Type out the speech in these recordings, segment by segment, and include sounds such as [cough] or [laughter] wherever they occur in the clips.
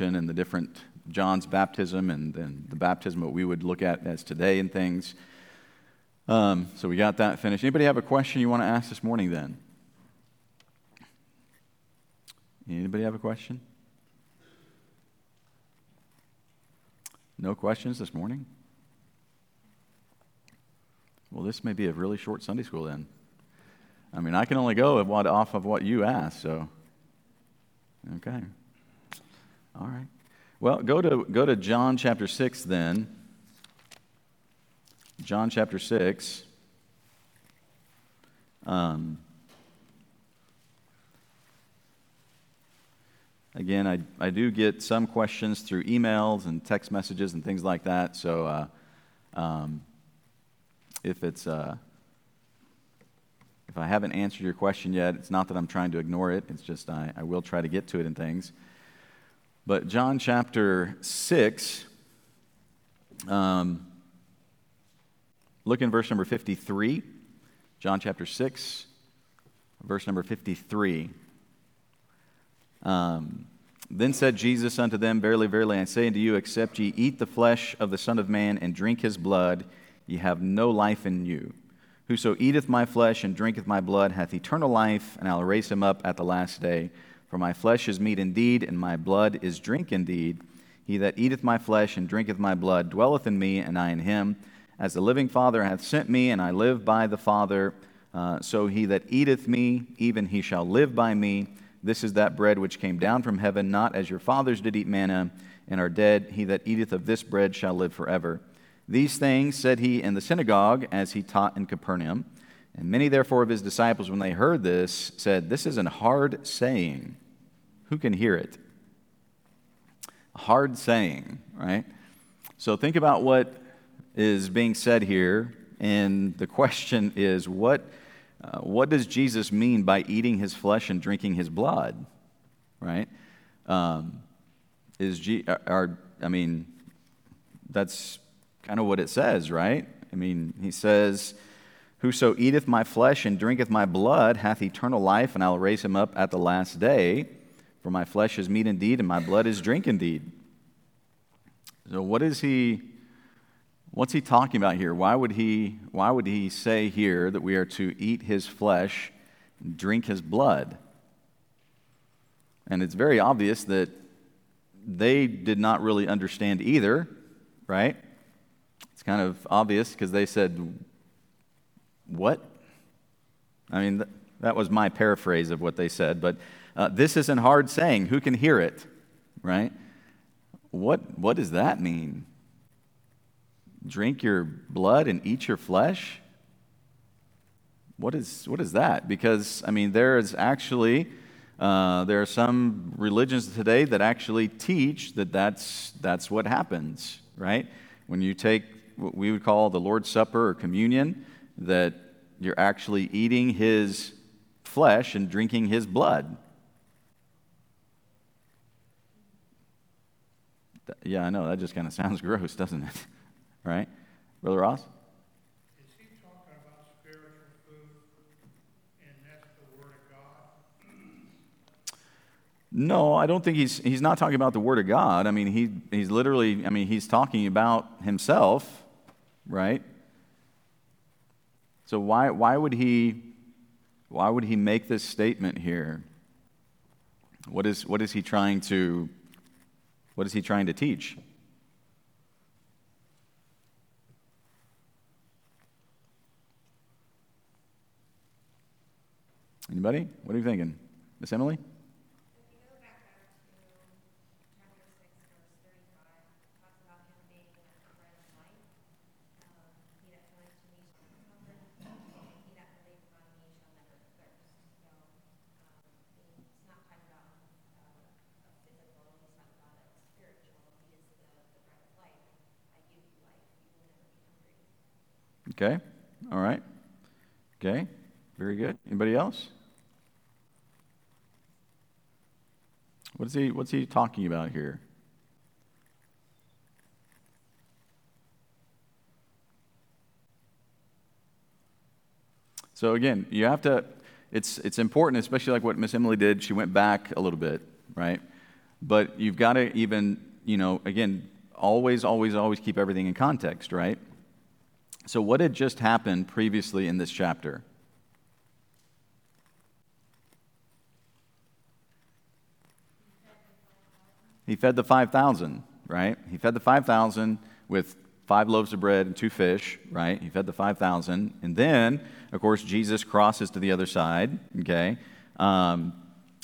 and the different John's baptism and the baptism that we would look at as today and things. Um, so we got that finished. Anybody have a question you want to ask this morning then? Anybody have a question? No questions this morning? Well, this may be a really short Sunday school then. I mean, I can only go off of what you asked, so. Okay. All right. Well, go to, go to John chapter 6 then. John chapter 6. Um, again, I, I do get some questions through emails and text messages and things like that. So uh, um, if it's uh, if I haven't answered your question yet, it's not that I'm trying to ignore it. It's just I, I will try to get to it and things. But John chapter 6, um, look in verse number 53. John chapter 6, verse number 53. Um, then said Jesus unto them, Verily, verily, I say unto you, except ye eat the flesh of the Son of Man and drink his blood, ye have no life in you. Whoso eateth my flesh and drinketh my blood hath eternal life, and I'll raise him up at the last day. For my flesh is meat indeed, and my blood is drink indeed. He that eateth my flesh and drinketh my blood dwelleth in me, and I in him. As the living Father hath sent me, and I live by the Father, uh, so he that eateth me, even he shall live by me. This is that bread which came down from heaven, not as your fathers did eat manna and are dead. He that eateth of this bread shall live forever. These things said he in the synagogue as he taught in Capernaum. And many, therefore, of his disciples, when they heard this, said, This is an hard saying. Who can hear it? A hard saying, right? So think about what is being said here. And the question is, what, uh, what does Jesus mean by eating his flesh and drinking his blood? Right? Um, is G, are, I mean, that's kind of what it says, right? I mean, he says, Whoso eateth my flesh and drinketh my blood hath eternal life, and I will raise him up at the last day. For my flesh is meat indeed, and my blood is drink indeed. So, what is he? What's he talking about here? Why would he? Why would he say here that we are to eat his flesh, drink his blood? And it's very obvious that they did not really understand either, right? It's kind of obvious because they said, What? I mean, th- that was my paraphrase of what they said, but uh, this isn't hard saying. Who can hear it? Right? What, what does that mean? Drink your blood and eat your flesh? What is, what is that? Because, I mean, there is actually, uh, there are some religions today that actually teach that that's, that's what happens, right? When you take what we would call the Lord's Supper or communion, that you're actually eating his flesh and drinking his blood. Yeah, I know. That just kind of sounds [laughs] gross, doesn't it? right? Brother Ross? Is he talking about spiritual food and that's the word of God? No, I don't think he's, he's not talking about the Word of God. I mean, he, he's literally, I mean, he's talking about himself right? So why, why, would he, why would he make this statement here? What is, what is he trying to what is he trying to teach? Anybody? What are you thinking? Miss Emily? Okay. All right. Okay. Very good. Anybody else? What is he what's he talking about here? So again, you have to it's it's important, especially like what Miss Emily did. She went back a little bit, right? But you've got to even, you know, again, always, always, always keep everything in context, right? So, what had just happened previously in this chapter? He fed the 5,000, right? He fed the 5,000 with five loaves of bread and two fish, right? He fed the 5,000. And then, of course, Jesus crosses to the other side, okay? Um,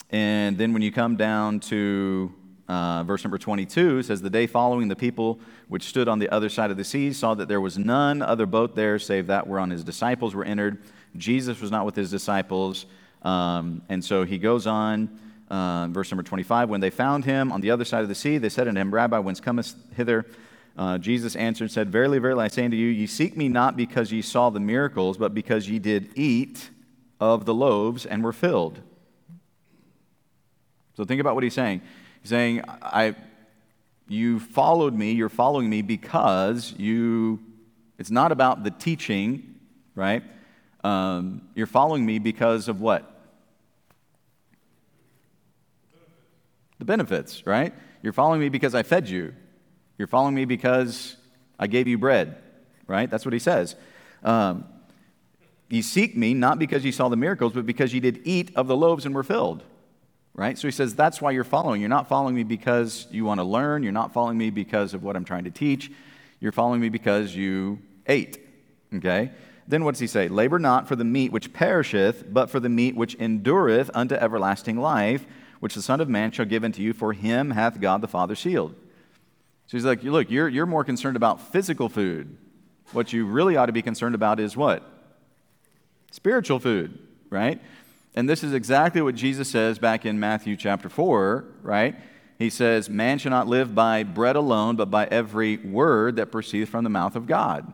and then when you come down to uh, verse number 22, says, The day following, the people which stood on the other side of the sea saw that there was none other boat there save that whereon his disciples were entered. Jesus was not with his disciples. Um, and so he goes on uh, verse number 25, when they found him on the other side of the sea, they said unto him, Rabbi, whence comest hither? Uh, Jesus answered and said, Verily, verily, I say unto you, ye seek me not because ye saw the miracles, but because ye did eat of the loaves and were filled. So think about what he's saying. Saying, I, you followed me, you're following me because you, it's not about the teaching, right? Um, you're following me because of what? the benefits, right? You're following me because I fed you. You're following me because I gave you bread, right? That's what he says. Um, ye seek me not because you saw the miracles, but because you did eat of the loaves and were filled, right? So he says that's why you're following. You're not following me because you want to learn. You're not following me because of what I'm trying to teach. You're following me because you ate, okay? Then what does he say? Labor not for the meat which perisheth, but for the meat which endureth unto everlasting life which the Son of Man shall give unto you, for him hath God the Father sealed. So he's like, look, you're, you're more concerned about physical food. What you really ought to be concerned about is what? Spiritual food, right? And this is exactly what Jesus says back in Matthew chapter 4, right? He says, Man shall not live by bread alone, but by every word that proceeds from the mouth of God.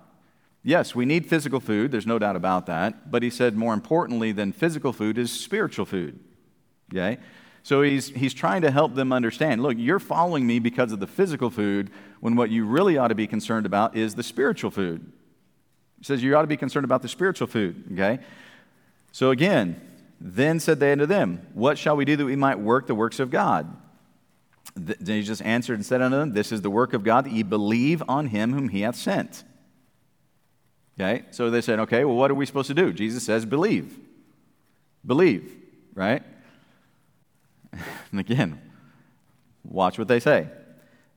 Yes, we need physical food, there's no doubt about that. But he said, more importantly than physical food is spiritual food. Okay? So he's, he's trying to help them understand look, you're following me because of the physical food, when what you really ought to be concerned about is the spiritual food. He says you ought to be concerned about the spiritual food, okay? So again, then said they unto them, What shall we do that we might work the works of God? Then Jesus answered and said unto them, This is the work of God, that ye believe on him whom he hath sent. Okay, so they said, Okay, well, what are we supposed to do? Jesus says, Believe. Believe, right? [laughs] and again, watch what they say.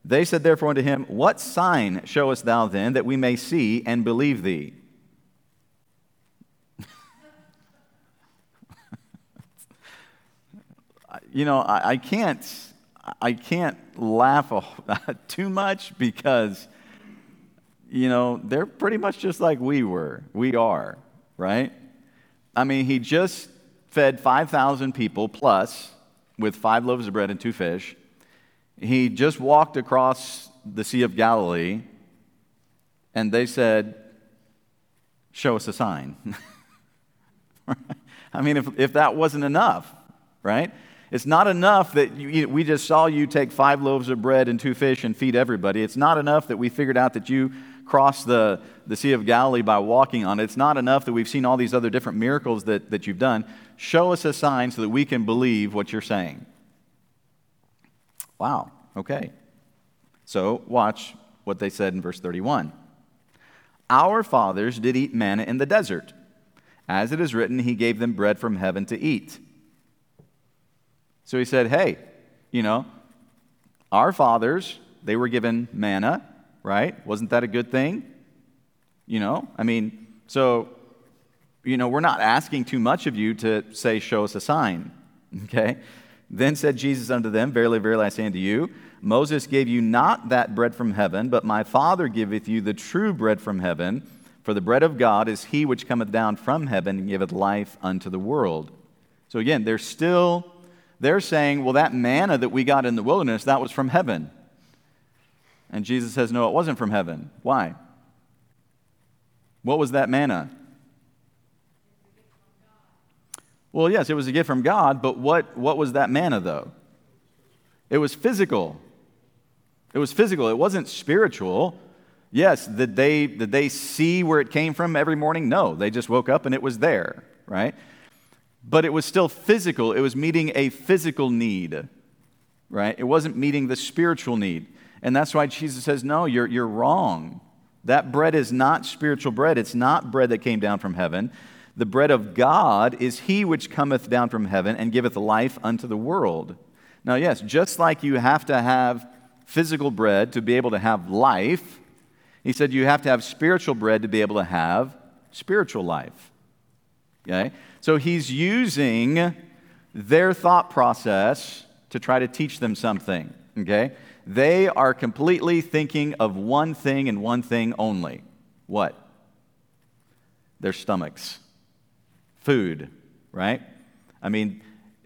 They said therefore unto him, What sign showest thou then that we may see and believe thee? You know, I, I, can't, I can't laugh [laughs] too much because, you know, they're pretty much just like we were. We are, right? I mean, he just fed 5,000 people plus with five loaves of bread and two fish. He just walked across the Sea of Galilee, and they said, Show us a sign. [laughs] I mean, if, if that wasn't enough, right? It's not enough that you, we just saw you take five loaves of bread and two fish and feed everybody. It's not enough that we figured out that you crossed the, the Sea of Galilee by walking on it. It's not enough that we've seen all these other different miracles that, that you've done. Show us a sign so that we can believe what you're saying. Wow, okay. So watch what they said in verse 31. Our fathers did eat manna in the desert. As it is written, he gave them bread from heaven to eat. So he said, hey, you know, our fathers, they were given manna, right? Wasn't that a good thing? You know, I mean, so you know, we're not asking too much of you to say, Show us a sign. [laughs] Okay? Then said Jesus unto them, Verily, verily, I say unto you, Moses gave you not that bread from heaven, but my Father giveth you the true bread from heaven. For the bread of God is he which cometh down from heaven and giveth life unto the world. So again, they're still, they're saying, well, that manna that we got in the wilderness, that was from heaven. And Jesus says, no, it wasn't from heaven. Why? What was that manna? Well, yes, it was a gift from God, but what, what was that manna, though? It was physical. It was physical. It wasn't spiritual. Yes, did they, did they see where it came from every morning? No, they just woke up and it was there, right? But it was still physical. It was meeting a physical need. right? It wasn't meeting the spiritual need. And that's why Jesus says, No, you're, you're wrong. That bread is not spiritual bread. It's not bread that came down from heaven. The bread of God is he which cometh down from heaven and giveth life unto the world. Now, yes, just like you have to have physical bread to be able to have life, he said you have to have spiritual bread to be able to have spiritual life. Okay? So he's using their thought process to try to teach them something. Okay? They are completely thinking of one thing and one thing only. What? Their stomachs. Food, right? I mean,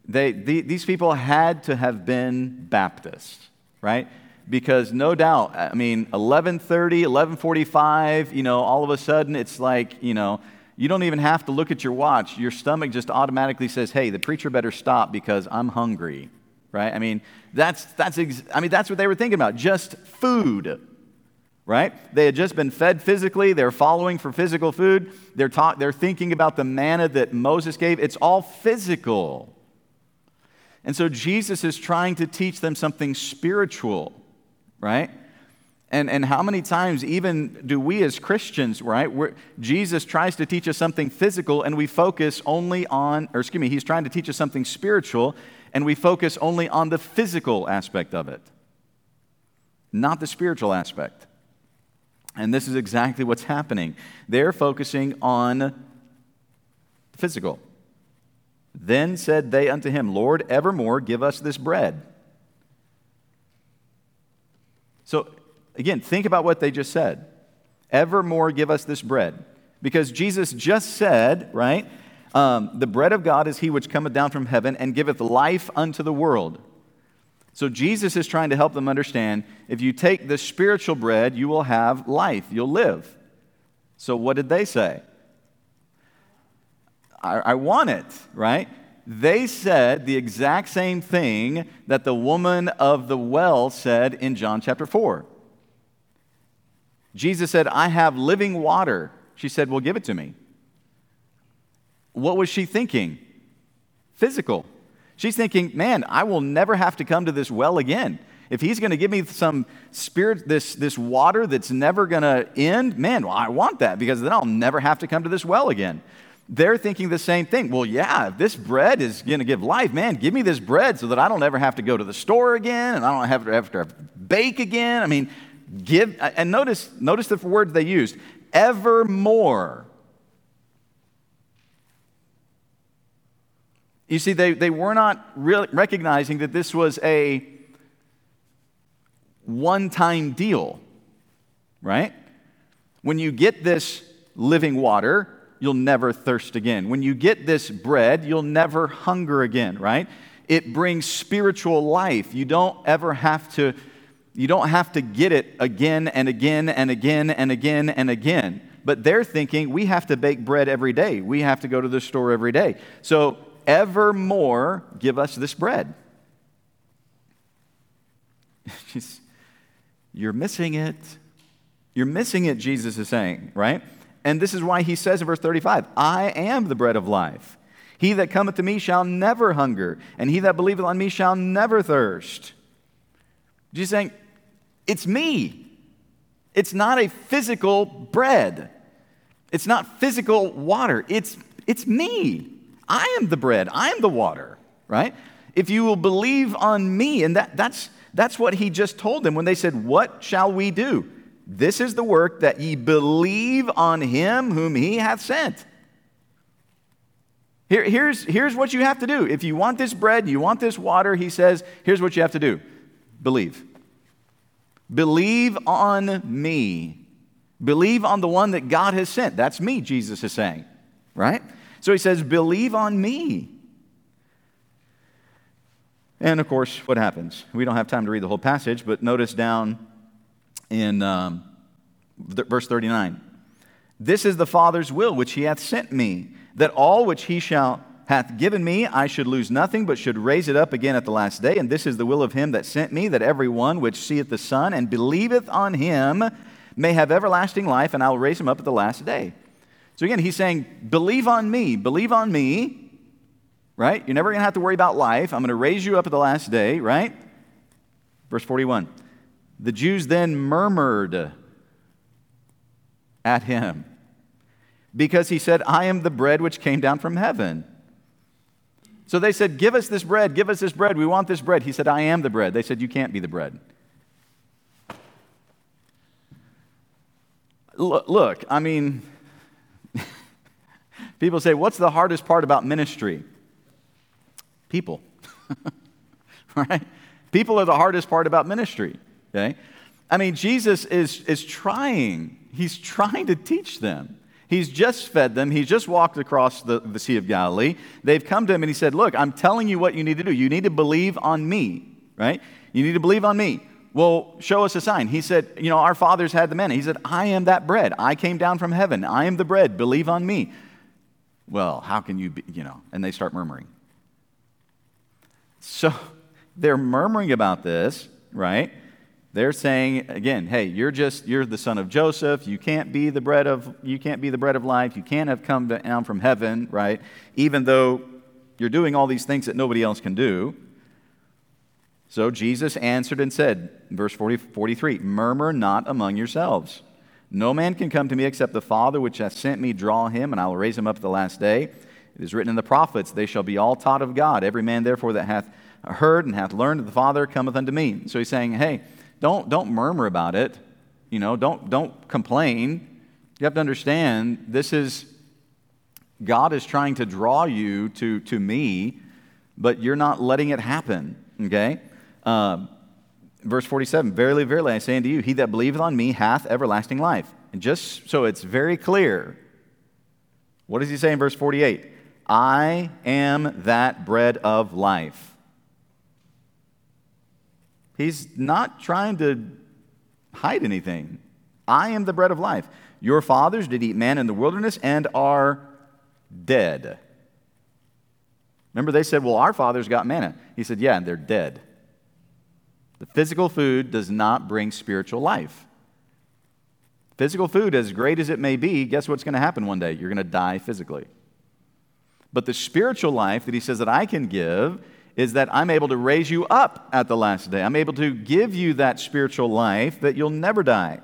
they, the, these people had to have been Baptists, right? Because no doubt, I mean, 1130, 1145, you know, all of a sudden it's like, you know, you don't even have to look at your watch. Your stomach just automatically says, hey, the preacher better stop because I'm hungry, right? I mean, that's, that's, ex- I mean, that's what they were thinking about, just food, right? They had just been fed physically. They're following for physical food. They're, talk, they're thinking about the manna that Moses gave. It's all physical. And so Jesus is trying to teach them something spiritual, right? And, and how many times, even do we as Christians, right? We're, Jesus tries to teach us something physical and we focus only on, or excuse me, he's trying to teach us something spiritual and we focus only on the physical aspect of it, not the spiritual aspect. And this is exactly what's happening. They're focusing on the physical. Then said they unto him, Lord, evermore give us this bread. So Again, think about what they just said. Evermore give us this bread. Because Jesus just said, right? Um, the bread of God is he which cometh down from heaven and giveth life unto the world. So Jesus is trying to help them understand if you take the spiritual bread, you will have life, you'll live. So what did they say? I, I want it, right? They said the exact same thing that the woman of the well said in John chapter 4. Jesus said, I have living water. She said, Well, give it to me. What was she thinking? Physical. She's thinking, Man, I will never have to come to this well again. If he's going to give me some spirit, this, this water that's never going to end, man, well, I want that because then I'll never have to come to this well again. They're thinking the same thing. Well, yeah, if this bread is going to give life, man, give me this bread so that I don't ever have to go to the store again and I don't have to, have to bake again. I mean, give, and notice, notice the words they used evermore. You see, they, they were not really recognizing that this was a one time deal, right? When you get this living water, you'll never thirst again. When you get this bread, you'll never hunger again, right? It brings spiritual life. You don't ever have to you don't have to get it again and again and again and again and again. But they're thinking we have to bake bread every day. We have to go to the store every day. So, evermore, give us this bread. [laughs] You're missing it. You're missing it, Jesus is saying, right? And this is why he says in verse 35 I am the bread of life. He that cometh to me shall never hunger, and he that believeth on me shall never thirst. Jesus saying, it's me. It's not a physical bread. It's not physical water. It's, it's me. I am the bread. I am the water, right? If you will believe on me, and that, that's, that's what he just told them when they said, What shall we do? This is the work that ye believe on him whom he hath sent. Here, here's, here's what you have to do. If you want this bread, you want this water, he says, here's what you have to do believe. Believe on me. Believe on the one that God has sent. That's me, Jesus is saying, right? So he says, Believe on me. And of course, what happens? We don't have time to read the whole passage, but notice down in um, verse 39 This is the Father's will which he hath sent me, that all which he shall hath given me, I should lose nothing, but should raise it up again at the last day. And this is the will of him that sent me, that every one which seeth the Son and believeth on him may have everlasting life, and I will raise him up at the last day. So again, he's saying, believe on me, believe on me, right? You're never going to have to worry about life. I'm going to raise you up at the last day, right? Verse 41 The Jews then murmured at him because he said, I am the bread which came down from heaven. So they said, Give us this bread, give us this bread, we want this bread. He said, I am the bread. They said, You can't be the bread. Look, I mean, [laughs] people say, What's the hardest part about ministry? People. [laughs] right? People are the hardest part about ministry. Okay? I mean, Jesus is, is trying, he's trying to teach them. He's just fed them. He's just walked across the, the Sea of Galilee. They've come to him and he said, Look, I'm telling you what you need to do. You need to believe on me, right? You need to believe on me. Well, show us a sign. He said, You know, our fathers had the manna. He said, I am that bread. I came down from heaven. I am the bread. Believe on me. Well, how can you be, you know? And they start murmuring. So they're murmuring about this, right? They're saying again, hey, you're just you're the son of Joseph. You can't be the bread of you can't be the bread of life. You can't have come down from heaven, right? Even though you're doing all these things that nobody else can do. So Jesus answered and said, verse 40, 43, Murmur not among yourselves. No man can come to me except the Father which hath sent me draw him, and I will raise him up at the last day. It is written in the prophets, They shall be all taught of God. Every man therefore that hath heard and hath learned of the Father cometh unto me. So he's saying, Hey, don't, don't murmur about it. You know, don't, don't complain. You have to understand this is, God is trying to draw you to, to me, but you're not letting it happen, okay? Uh, verse 47 Verily, verily, I say unto you, he that believeth on me hath everlasting life. And just so it's very clear, what does he say in verse 48? I am that bread of life. He's not trying to hide anything. I am the bread of life. Your fathers did eat man in the wilderness and are dead. Remember, they said, Well, our fathers got manna. He said, Yeah, and they're dead. The physical food does not bring spiritual life. Physical food, as great as it may be, guess what's going to happen one day? You're going to die physically. But the spiritual life that he says that I can give is that I'm able to raise you up at the last day. I'm able to give you that spiritual life that you'll never die.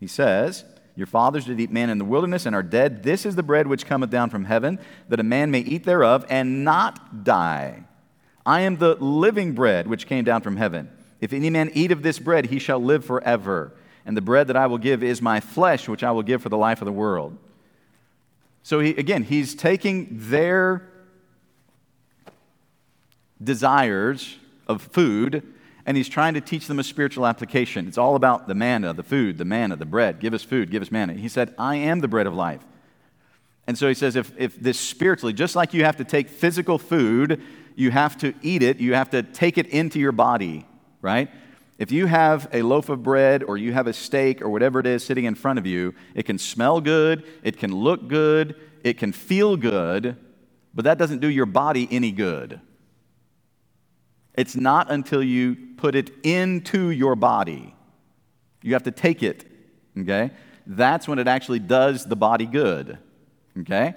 He says, Your fathers did eat man in the wilderness and are dead. This is the bread which cometh down from heaven, that a man may eat thereof and not die. I am the living bread which came down from heaven. If any man eat of this bread, he shall live forever. And the bread that I will give is my flesh, which I will give for the life of the world. So he, again, he's taking their desires of food, and he's trying to teach them a spiritual application. It's all about the manna, the food, the manna, the bread. Give us food, give us manna. He said, I am the bread of life. And so he says, if, if this spiritually, just like you have to take physical food, you have to eat it, you have to take it into your body, right? If you have a loaf of bread or you have a steak or whatever it is sitting in front of you, it can smell good, it can look good, it can feel good, but that doesn't do your body any good. It's not until you put it into your body. You have to take it, okay? That's when it actually does the body good, okay?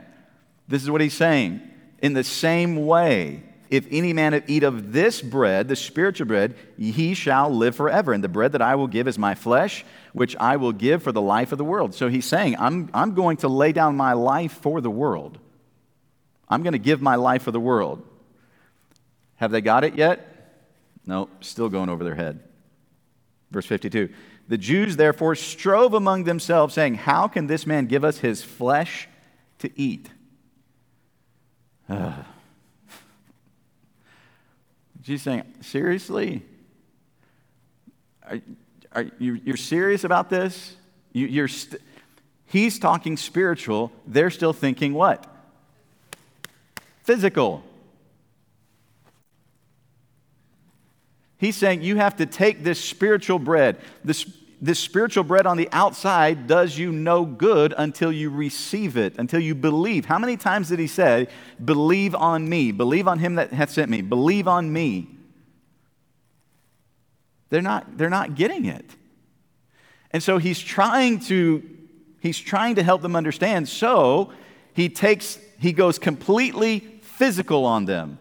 This is what he's saying. In the same way, if any man eat of this bread, the spiritual bread, he shall live forever. And the bread that I will give is my flesh, which I will give for the life of the world. So he's saying, I'm, I'm going to lay down my life for the world. I'm going to give my life for the world. Have they got it yet? No, still going over their head. Verse 52 The Jews therefore strove among themselves, saying, How can this man give us his flesh to eat? Uh. Jesus saying, Seriously? Are, are you, you're serious about this? You, you're st- he's talking spiritual. They're still thinking what? Physical. He's saying you have to take this spiritual bread. This, this spiritual bread on the outside does you no good until you receive it, until you believe. How many times did he say, Believe on me, believe on him that hath sent me, believe on me? They're not, they're not getting it. And so he's trying to he's trying to help them understand. So he takes he goes completely physical on them.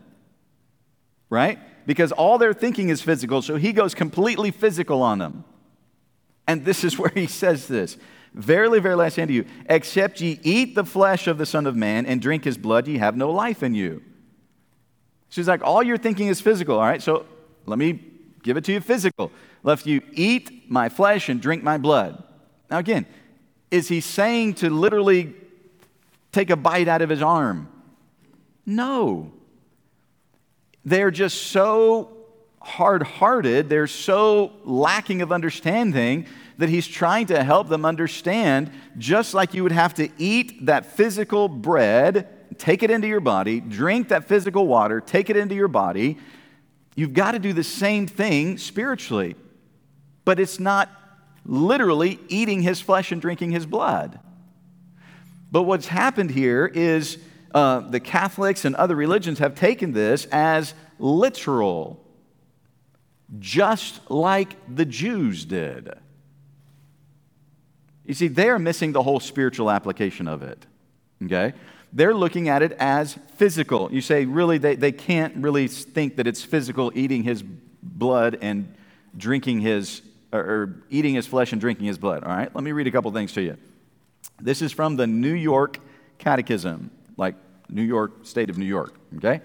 Right? Because all their thinking is physical, so he goes completely physical on them. And this is [laughs] where he says this Verily, verily, I say unto you, except ye eat the flesh of the Son of Man and drink his blood, ye have no life in you. She's like, all your thinking is physical, all right? So let me give it to you physical. Left you eat my flesh and drink my blood. Now, again, is he saying to literally take a bite out of his arm? No. They're just so hard hearted, they're so lacking of understanding that he's trying to help them understand just like you would have to eat that physical bread, take it into your body, drink that physical water, take it into your body. You've got to do the same thing spiritually, but it's not literally eating his flesh and drinking his blood. But what's happened here is uh, the Catholics and other religions have taken this as literal, just like the Jews did. You see, they're missing the whole spiritual application of it. Okay? They're looking at it as physical. You say, really, they, they can't really think that it's physical eating his blood and drinking his, or, or eating his flesh and drinking his blood. All right? Let me read a couple things to you. This is from the New York Catechism, like New York, state of New York. Okay?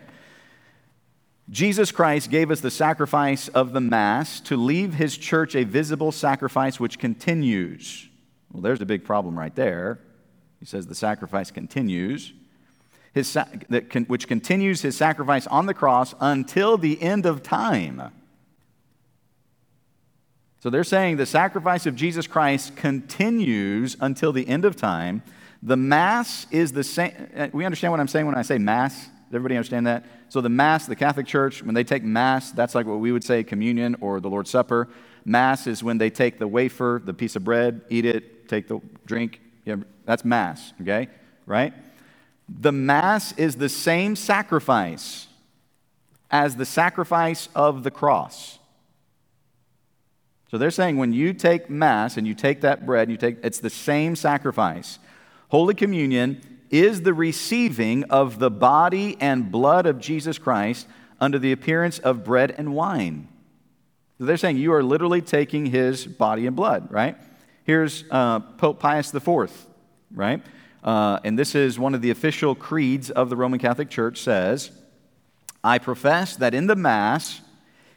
Jesus Christ gave us the sacrifice of the Mass to leave his church a visible sacrifice which continues well, there's a big problem right there. He says the sacrifice continues, his, that which continues his sacrifice on the cross until the end of time. So they're saying the sacrifice of Jesus Christ continues until the end of time. The Mass is the same. Uh, we understand what I'm saying when I say Mass? Does everybody understand that? So the Mass, the Catholic Church, when they take Mass, that's like what we would say communion or the Lord's Supper. Mass is when they take the wafer, the piece of bread, eat it, take the drink. Yeah, that's Mass, okay? Right? The Mass is the same sacrifice as the sacrifice of the cross. So they're saying when you take Mass and you take that bread, you take, it's the same sacrifice. Holy Communion is the receiving of the body and blood of Jesus Christ under the appearance of bread and wine. They're saying you are literally taking his body and blood, right? Here's uh, Pope Pius IV, right? Uh, and this is one of the official creeds of the Roman Catholic Church says, I profess that in the Mass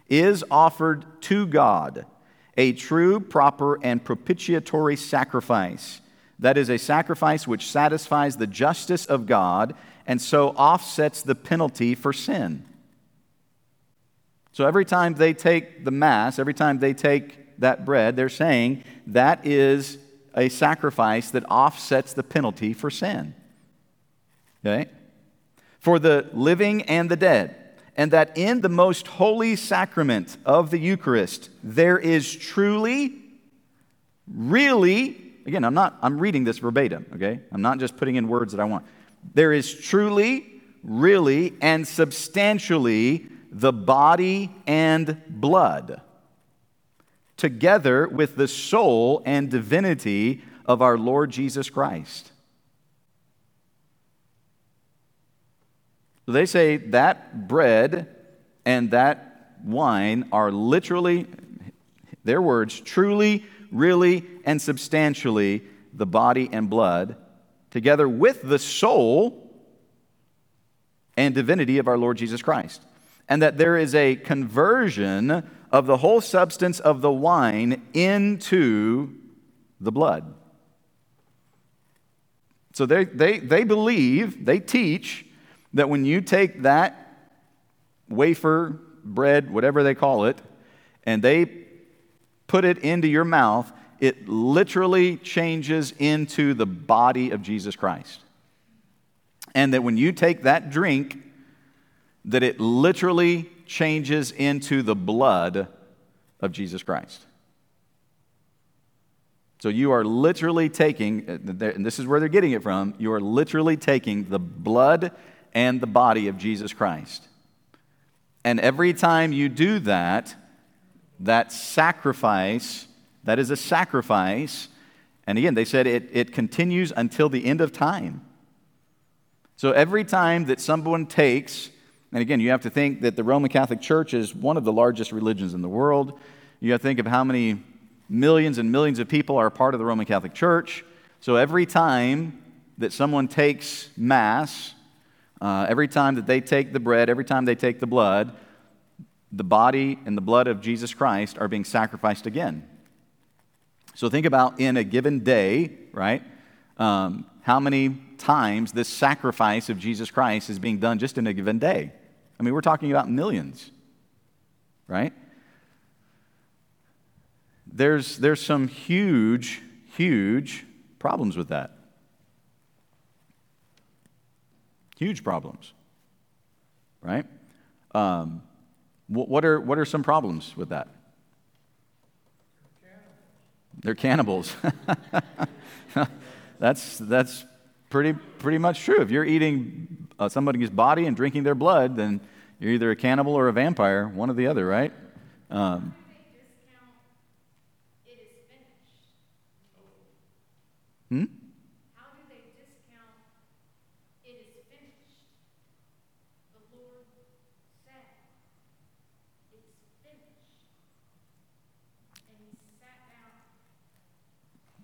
is offered to God a true, proper, and propitiatory sacrifice. That is a sacrifice which satisfies the justice of God and so offsets the penalty for sin. So every time they take the Mass, every time they take that bread, they're saying that is a sacrifice that offsets the penalty for sin. Okay? For the living and the dead. And that in the most holy sacrament of the Eucharist, there is truly, really, again, I'm not, I'm reading this verbatim, okay? I'm not just putting in words that I want. There is truly, really, and substantially the body and blood together with the soul and divinity of our Lord Jesus Christ. They say that bread and that wine are literally, their words, truly, really, and substantially the body and blood, together with the soul and divinity of our Lord Jesus Christ. And that there is a conversion of the whole substance of the wine into the blood. So they, they, they believe, they teach that when you take that wafer, bread, whatever they call it, and they put it into your mouth, it literally changes into the body of Jesus Christ. And that when you take that drink, that it literally changes into the blood of Jesus Christ. So you are literally taking, uh, and this is where they're getting it from, you are literally taking the blood and the body of Jesus Christ. And every time you do that, that sacrifice, that is a sacrifice, and again, they said it, it continues until the end of time. So every time that someone takes And again, you have to think that the Roman Catholic Church is one of the largest religions in the world. You have to think of how many millions and millions of people are part of the Roman Catholic Church. So every time that someone takes Mass, uh, every time that they take the bread, every time they take the blood, the body and the blood of Jesus Christ are being sacrificed again. So think about in a given day, right? Um, how many times this sacrifice of Jesus Christ is being done just in a given day? I mean, we're talking about millions, right? There's, there's some huge, huge problems with that. Huge problems, right? Um, what, are, what are some problems with that? They're cannibals. [laughs] that's, that's pretty, pretty much true. If you're eating uh, somebody's body and drinking their blood, then you're either a cannibal or a vampire, one or the other, right? Um, hmm?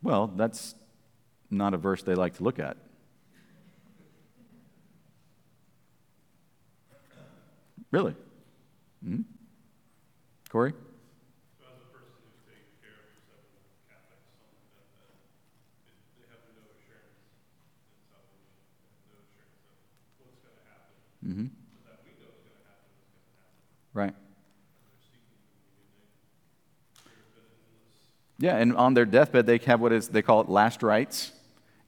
Well, that's not a verse they like to look at. Really? hmm Corey? Mm-hmm. Right. Yeah, and on their deathbed, they have what is they call it last rites.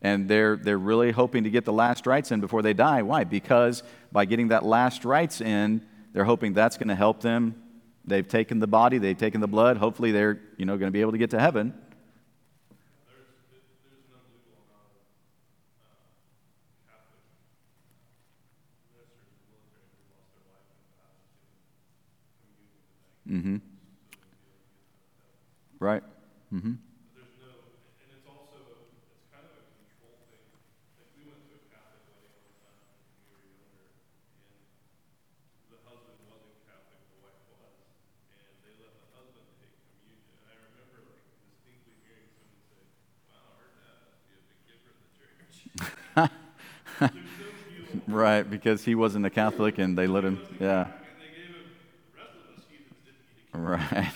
And they're, they're really hoping to get the last rites in before they die. Why? Because by getting that last rites in, they're hoping that's going to help them. They've taken the body, they've taken the blood. Hopefully, they're you know, going to be able to get to heaven. Mm-hmm. Right. Mm-hmm. [laughs] Right, because he wasn't a Catholic, and they let him, yeah. Right.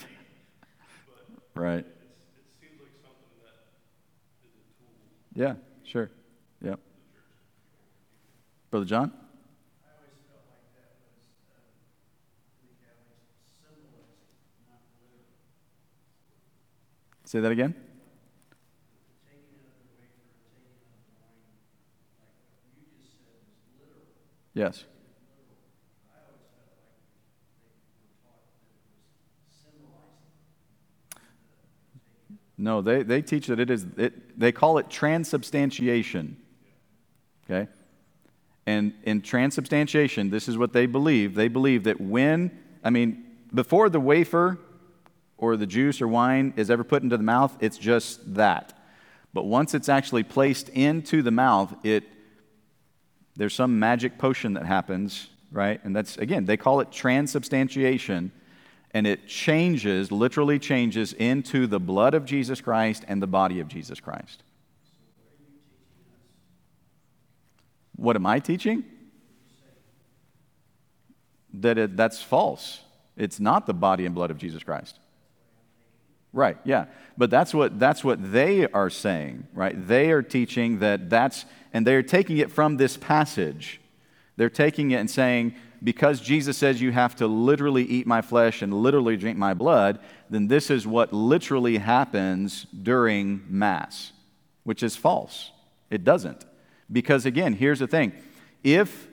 [laughs] right. Yeah, sure. Yep. Brother John? Say that again? Yes. No, they, they teach that it is, it, they call it transubstantiation. Okay? And in transubstantiation, this is what they believe. They believe that when, I mean, before the wafer or the juice or wine is ever put into the mouth, it's just that. But once it's actually placed into the mouth, it there's some magic potion that happens, right? And that's again, they call it transubstantiation and it changes, literally changes, into the blood of Jesus Christ and the body of Jesus Christ. What am I teaching? That it, that's false. It's not the body and blood of Jesus Christ. Right, yeah. But that's what, that's what they are saying, right? They are teaching that that's, and they're taking it from this passage. They're taking it and saying, because Jesus says you have to literally eat my flesh and literally drink my blood, then this is what literally happens during Mass, which is false. It doesn't. Because again, here's the thing if,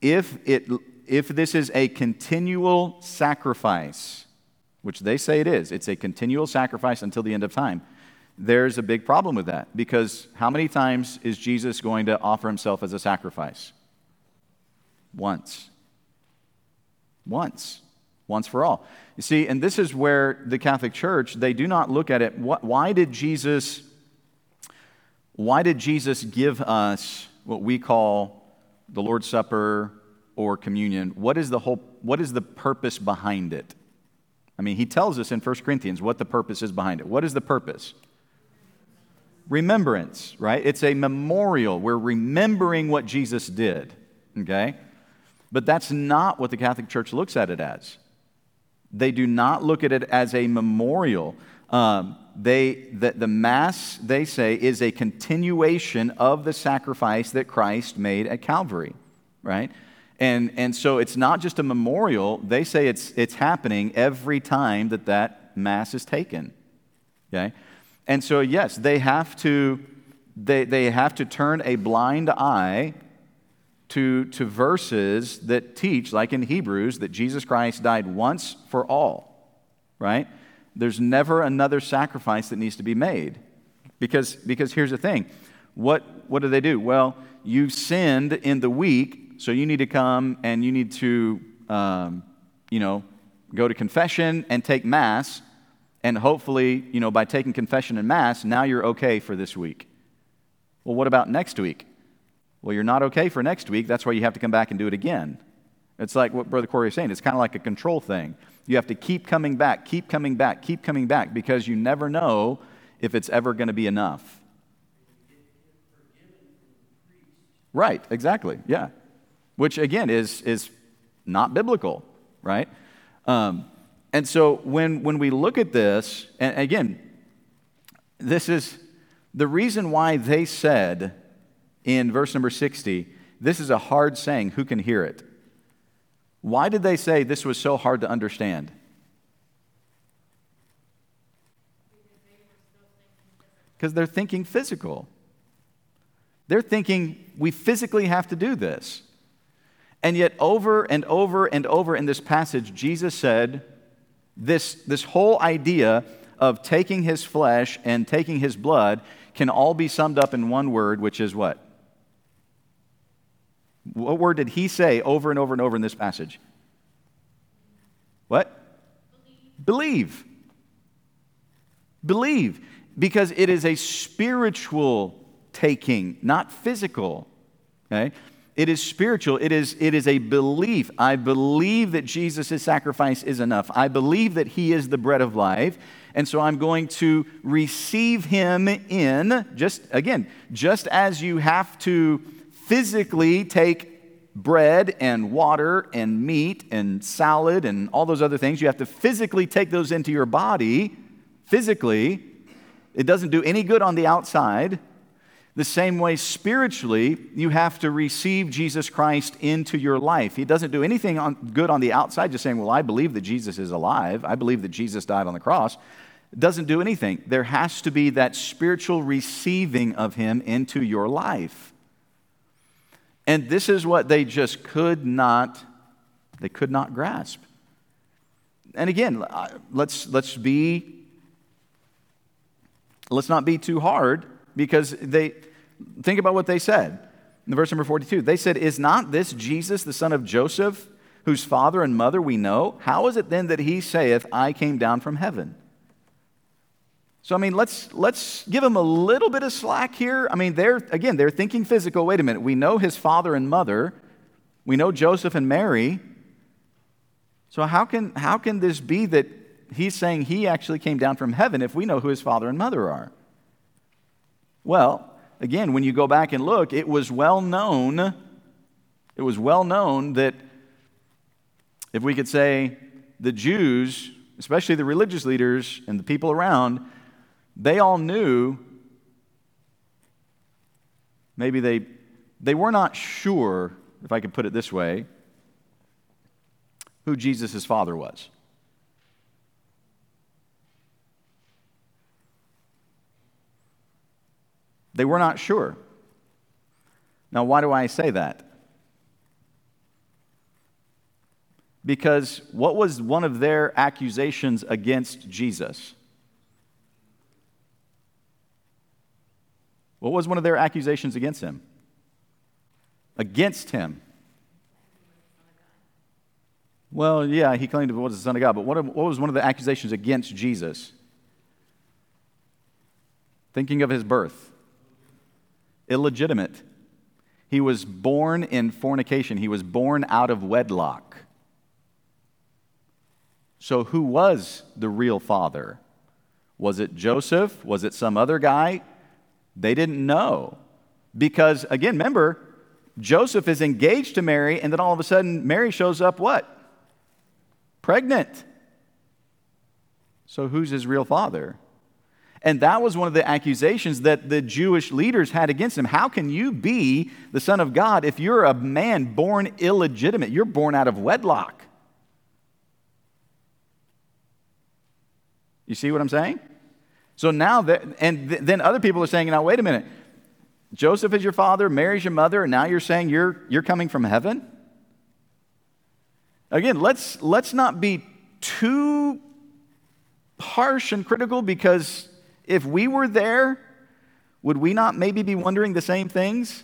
if, it, if this is a continual sacrifice, which they say it is, it's a continual sacrifice until the end of time. There's a big problem with that because how many times is Jesus going to offer himself as a sacrifice? Once once, once for all. You see, and this is where the Catholic Church, they do not look at it. Why did Jesus, why did Jesus give us what we call the Lord's Supper or communion, what is the whole what is the purpose behind it? I mean, he tells us in 1 Corinthians what the purpose is behind it. What is the purpose? Remembrance, right? It's a memorial. We're remembering what Jesus did, okay? But that's not what the Catholic Church looks at it as. They do not look at it as a memorial. Um, they, the, the Mass, they say, is a continuation of the sacrifice that Christ made at Calvary, right? And, and so it's not just a memorial. They say it's, it's happening every time that that Mass is taken, okay? And so, yes, they have to, they, they have to turn a blind eye to, to verses that teach, like in Hebrews, that Jesus Christ died once for all, right? There's never another sacrifice that needs to be made. Because, because here's the thing what, what do they do? Well, you sinned in the week, so you need to come and you need to, um, you know, go to confession and take Mass. And hopefully, you know, by taking confession and Mass, now you're okay for this week. Well, what about next week? Well, you're not okay for next week. That's why you have to come back and do it again. It's like what Brother Corey is saying. It's kind of like a control thing. You have to keep coming back, keep coming back, keep coming back because you never know if it's ever going to be enough. Right, exactly. Yeah. Which again is is not biblical, right? Um, and so when when we look at this, and again, this is the reason why they said in verse number 60, this is a hard saying, who can hear it? Why did they say this was so hard to understand? Because they're thinking physical. They're thinking we physically have to do this. And yet, over and over and over in this passage, Jesus said this, this whole idea of taking his flesh and taking his blood can all be summed up in one word, which is what? What word did he say over and over and over in this passage? What? Believe. Believe. Because it is a spiritual taking, not physical. Okay? It is spiritual. It is, it is a belief. I believe that Jesus' sacrifice is enough. I believe that he is the bread of life. And so I'm going to receive him in, just again, just as you have to physically take bread and water and meat and salad and all those other things. You have to physically take those into your body, physically. It doesn't do any good on the outside. The same way, spiritually, you have to receive Jesus Christ into your life. He doesn't do anything on, good on the outside, just saying, Well, I believe that Jesus is alive. I believe that Jesus died on the cross. It doesn't do anything. There has to be that spiritual receiving of Him into your life. And this is what they just could not, they could not grasp. And again, let's, let's be, let's not be too hard because they, think about what they said. In verse number 42, they said, Is not this Jesus, the son of Joseph, whose father and mother we know? How is it then that he saith, I came down from heaven? So, I mean, let's, let's give him a little bit of slack here. I mean, they're, again, they're thinking physical. Wait a minute. We know his father and mother, we know Joseph and Mary. So, how can, how can this be that he's saying he actually came down from heaven if we know who his father and mother are? Well, again, when you go back and look, it was well known, it was well known that if we could say the Jews, especially the religious leaders and the people around, they all knew, maybe they, they were not sure, if I could put it this way, who Jesus' father was. They were not sure. Now, why do I say that? Because what was one of their accusations against Jesus? What was one of their accusations against him? Against him. Well, yeah, he claimed he was the Son of God, but what, what was one of the accusations against Jesus? Thinking of his birth. Illegitimate. He was born in fornication, he was born out of wedlock. So, who was the real father? Was it Joseph? Was it some other guy? They didn't know. Because, again, remember, Joseph is engaged to Mary, and then all of a sudden, Mary shows up what? Pregnant. So, who's his real father? And that was one of the accusations that the Jewish leaders had against him. How can you be the Son of God if you're a man born illegitimate? You're born out of wedlock. You see what I'm saying? So now, that, and then other people are saying, now, wait a minute. Joseph is your father, Mary's your mother, and now you're saying you're, you're coming from heaven? Again, let's, let's not be too harsh and critical because if we were there, would we not maybe be wondering the same things?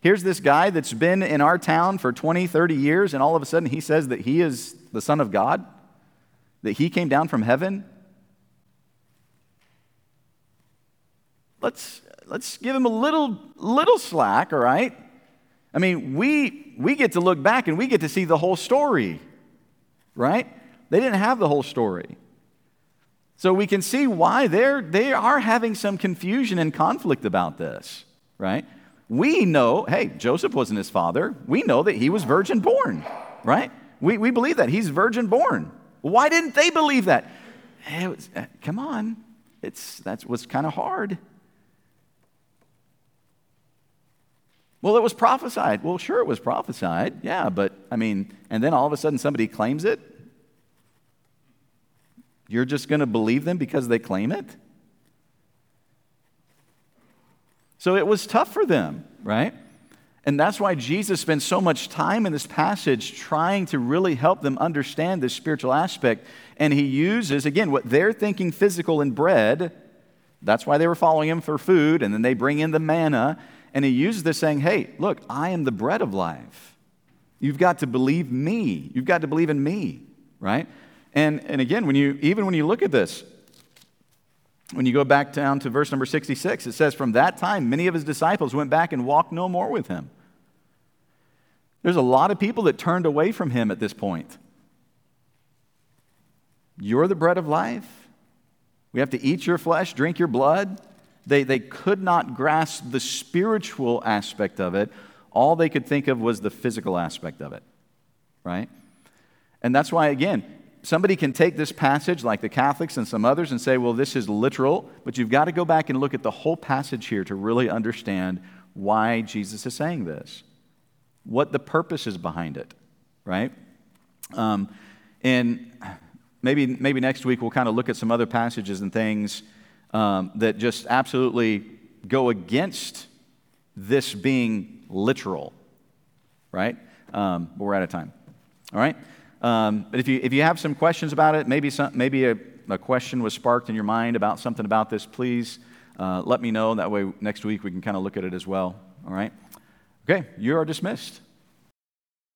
Here's this guy that's been in our town for 20, 30 years, and all of a sudden he says that he is the Son of God, that he came down from heaven. Let's, let's give him a little, little slack, all right? I mean, we, we get to look back and we get to see the whole story, right? They didn't have the whole story. So we can see why they're, they are having some confusion and conflict about this, right? We know, hey, Joseph wasn't his father. We know that he was virgin born, right? We, we believe that. He's virgin born. Why didn't they believe that? Was, uh, come on. It's, that's what's kind of hard. Well, it was prophesied. Well, sure, it was prophesied. Yeah, but I mean, and then all of a sudden somebody claims it. You're just going to believe them because they claim it? So it was tough for them, right? And that's why Jesus spends so much time in this passage trying to really help them understand this spiritual aspect. And he uses, again, what they're thinking physical and bread. That's why they were following him for food. And then they bring in the manna. And he uses this saying, hey, look, I am the bread of life. You've got to believe me. You've got to believe in me, right? And, and again, when you, even when you look at this, when you go back down to verse number 66, it says, From that time, many of his disciples went back and walked no more with him. There's a lot of people that turned away from him at this point. You're the bread of life. We have to eat your flesh, drink your blood. They, they could not grasp the spiritual aspect of it. All they could think of was the physical aspect of it, right? And that's why, again, somebody can take this passage, like the Catholics and some others, and say, well, this is literal, but you've got to go back and look at the whole passage here to really understand why Jesus is saying this, what the purpose is behind it, right? Um, and maybe, maybe next week we'll kind of look at some other passages and things um, that just absolutely go against this being literal, right? Um, but we're out of time. All right? Um, but if you, if you have some questions about it, maybe, some, maybe a, a question was sparked in your mind about something about this, please uh, let me know. That way, next week we can kind of look at it as well. All right? Okay, you are dismissed.